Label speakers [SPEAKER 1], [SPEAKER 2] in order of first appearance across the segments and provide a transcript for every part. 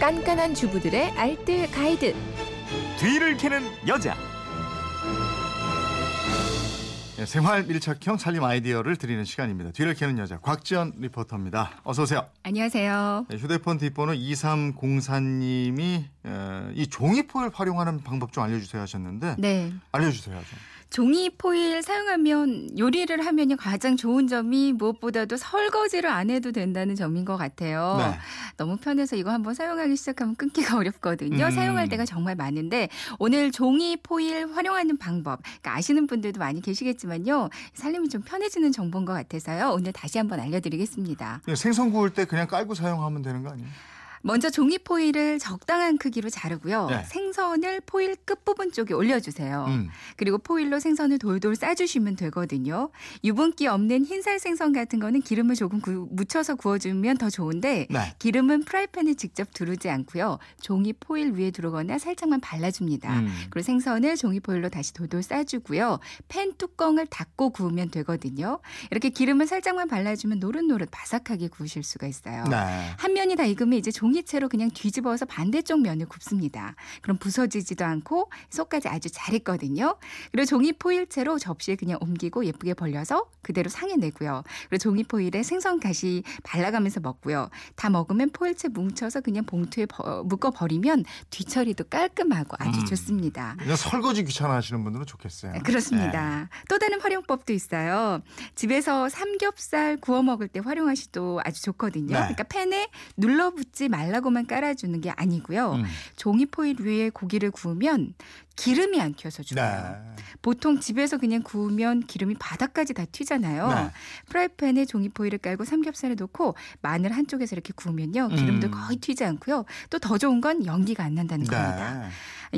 [SPEAKER 1] 깐깐한 주부들의 알뜰 가이드.
[SPEAKER 2] 뒤를 캐는 여자.
[SPEAKER 3] 예, 생활 밀착형 살림 아이디어를 드리는 시간입니다. 뒤를 캐는 여자 곽지연 리포터입니다. 어서 오세요.
[SPEAKER 4] 안녕하세요.
[SPEAKER 3] 예, 휴대폰 뒷번호 2304님이 어, 이 종이 포일 활용하는 방법 좀 알려주세요 하셨는데
[SPEAKER 4] 네.
[SPEAKER 3] 알려주세요. 좀.
[SPEAKER 4] 종이 포일 사용하면 요리를 하면 가장 좋은 점이 무엇보다도 설거지를 안 해도 된다는 점인 것 같아요.
[SPEAKER 3] 네.
[SPEAKER 4] 너무 편해서 이거 한번 사용하기 시작하면 끊기가 어렵거든요.
[SPEAKER 3] 음.
[SPEAKER 4] 사용할 때가 정말 많은데 오늘 종이 포일 활용하는 방법 그러니까 아시는 분들도 많이 계시겠지만요. 살림이 좀 편해지는 정보인 것 같아서요. 오늘 다시 한번 알려드리겠습니다.
[SPEAKER 3] 그냥 생선 구울 때 그냥 깔고 사용하면 되는 거 아니에요?
[SPEAKER 4] 먼저 종이 포일을 적당한 크기로 자르고요.
[SPEAKER 3] 네.
[SPEAKER 4] 생선을 포일 끝부분 쪽에 올려주세요.
[SPEAKER 3] 음.
[SPEAKER 4] 그리고 포일로 생선을 돌돌 싸주시면 되거든요. 유분기 없는 흰살 생선 같은 거는 기름을 조금 구- 묻혀서 구워주면 더 좋은데
[SPEAKER 3] 네.
[SPEAKER 4] 기름은 프라이팬에 직접 두르지 않고요. 종이 포일 위에 두르거나 살짝만 발라줍니다.
[SPEAKER 3] 음.
[SPEAKER 4] 그리고 생선을 종이 포일로 다시 돌돌 싸주고요. 팬 뚜껑을 닫고 구우면 되거든요. 이렇게 기름을 살짝만 발라주면 노릇노릇 바삭하게 구우실 수가 있어요.
[SPEAKER 3] 네.
[SPEAKER 4] 한 면이 다 익으면 이제 종 이채로 그냥 뒤집어서 반대쪽 면을 굽습니다. 그럼 부서지지도 않고 속까지 아주 잘 익거든요. 그리고 종이 포일채로 접시에 그냥 옮기고 예쁘게 벌려서 그대로 상에 내고요. 그리고 종이 포일에 생선 가시 발라가면서 먹고요. 다 먹으면 포일채 뭉쳐서 그냥 봉투에 버- 묶어 버리면 뒤처리도 깔끔하고 아주
[SPEAKER 3] 음.
[SPEAKER 4] 좋습니다.
[SPEAKER 3] 그냥 설거지 귀찮아 하시는 분들은 좋겠어요.
[SPEAKER 4] 네, 그렇습니다. 또 다른 활용법도 있어요. 집에서 삼겹살 구워 먹을 때 활용하시도 아주 좋거든요.
[SPEAKER 3] 네.
[SPEAKER 4] 그러니까 팬에 눌러 붙지 말라고만 깔아주는 게 아니고요.
[SPEAKER 3] 음.
[SPEAKER 4] 종이 포일 위에 고기를 구우면 기름이 안 튀어서 좋아요.
[SPEAKER 3] 네.
[SPEAKER 4] 보통 집에서 그냥 구우면 기름이 바닥까지 다 튀잖아요.
[SPEAKER 3] 네.
[SPEAKER 4] 프라이팬에 종이 포일을 깔고 삼겹살을 넣고 마늘 한쪽에서 이렇게 구우면요. 기름도
[SPEAKER 3] 음.
[SPEAKER 4] 거의 튀지 않고요. 또 더 좋은 건 연기가 안 난다는 겁니다.
[SPEAKER 3] 네.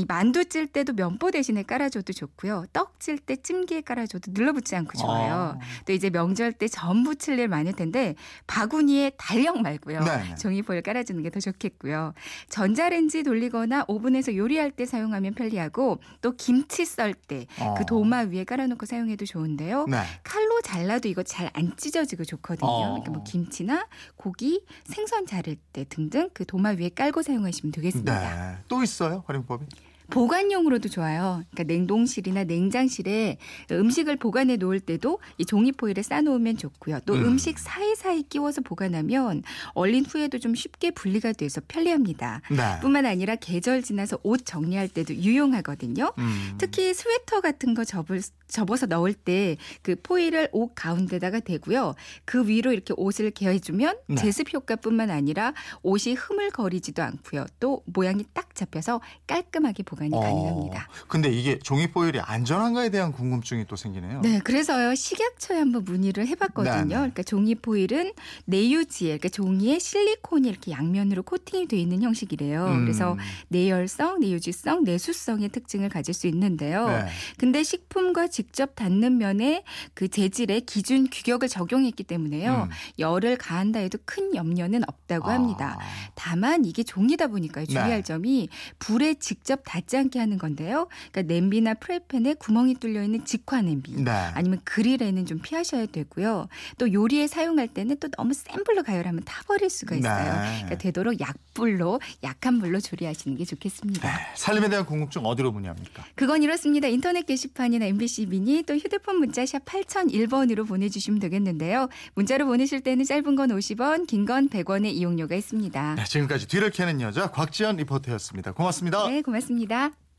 [SPEAKER 4] 이 만두 찔 때도 면보 대신에 깔아줘도 좋고요. 떡 찔 때 찜기에 깔아줘도 눌러붙지 않고 좋아요.
[SPEAKER 3] 어.
[SPEAKER 4] 또 이제 명절 때 전 부칠 일 많을 텐데 바구니에 달력 말고요.
[SPEAKER 3] 네.
[SPEAKER 4] 종이 포일 깔아주는 게 더 좋겠고요. 전자레인지 돌리거나 오븐에서 요리할 때 사용하면 편리하고 또 김치 썰 때그
[SPEAKER 3] 어.
[SPEAKER 4] 도마 위에 깔아놓고 사용해도 좋은데요.
[SPEAKER 3] 네.
[SPEAKER 4] 칼로 잘라도 이거 잘 안 찢어지고 좋거든요.
[SPEAKER 3] 어.
[SPEAKER 4] 그러니까 뭐 김치나 고기, 생선 자를 때 등등 그 도마 위에 깔고 사용하시면 되겠습니다.
[SPEAKER 3] 네. 또 있어요 활용법이?
[SPEAKER 4] 보관용으로도 좋아요. 그러니까 냉동실이나 냉장실에 음식을 보관해 놓을 때도 이 종이 포일에 싸놓으면 좋고요. 또
[SPEAKER 3] 음.
[SPEAKER 4] 음. 식 사이사이 끼워서 보관하면 얼린 후에도 좀 쉽게 분리가 돼서 편리합니다.
[SPEAKER 3] 네.
[SPEAKER 4] 뿐만 아니라 계절 지나서 옷 정리할 때도 유용하거든요.
[SPEAKER 3] 음.
[SPEAKER 4] 특히 스웨터 같은 거 접을 접어서 넣을 때 그 포일을 옷 가운데다가 대고요. 그 위로 이렇게 옷을 개어주면
[SPEAKER 3] 네.
[SPEAKER 4] 제습 효과뿐만 아니라 옷이 흐물거리지도 않고요. 또 모양이 딱 잡혀서 깔끔하게 보관 이 가능합니다.
[SPEAKER 3] 어, 근데 이게 종이 포일이 안전한가에 대한 궁금증이 또 생기네요.
[SPEAKER 4] 네, 그래서요 식약처에 한번 문의를 해봤거든요.
[SPEAKER 3] 네, 네.
[SPEAKER 4] 그러니까 종이 포일은 내유지에, 그러니까 종이에 실리콘이 이렇게 양면으로 코팅이 돼 있는 형식이래요.
[SPEAKER 3] 음.
[SPEAKER 4] 그래서 내열성, 내유지성, 내수성의 특징을 가질 수 있는데요.
[SPEAKER 3] 네.
[SPEAKER 4] 근데 식품과 직접 닿는 면에 그 재질에 기준 규격을 적용했기 때문에요.
[SPEAKER 3] 음.
[SPEAKER 4] 열을 가한다 해도 큰 염려는 없다고 합니다.
[SPEAKER 3] 아.
[SPEAKER 4] 다만 이게 종이다 보니까 주의할
[SPEAKER 3] 네.
[SPEAKER 4] 점이 불에 직접 닿지 않게 하는 건데요. 그러니까 냄비나 프라이팬에 구멍이 뚫려 있는 직화 냄비.
[SPEAKER 3] 네.
[SPEAKER 4] 아니면 그릴에는 좀 피하셔야 되고요. 또 요리에 사용할 때는 또 너무 센 불로 가열하면 타버릴 수가 있어요.
[SPEAKER 3] 네.
[SPEAKER 4] 그러니까 되도록 약불로 약한 불로 조리하시는 게 좋겠습니다.
[SPEAKER 3] 살림에 대한 궁금증 어디로 문의합니까?
[SPEAKER 4] 그건 이렇습니다. 인터넷 게시판이나 MBC 미니 또 휴대폰 문자 샵 8001번으로 보내주시면 되겠는데요. 문자로 보내실 때는 짧은 건 50원, 긴 건 100원의 이용료가 있습니다.
[SPEAKER 3] 네, 지금까지 뒤를 캐는 여자 곽지연 리포터였습니다. 고맙습니다.
[SPEAKER 4] 네, 고맙습 니다.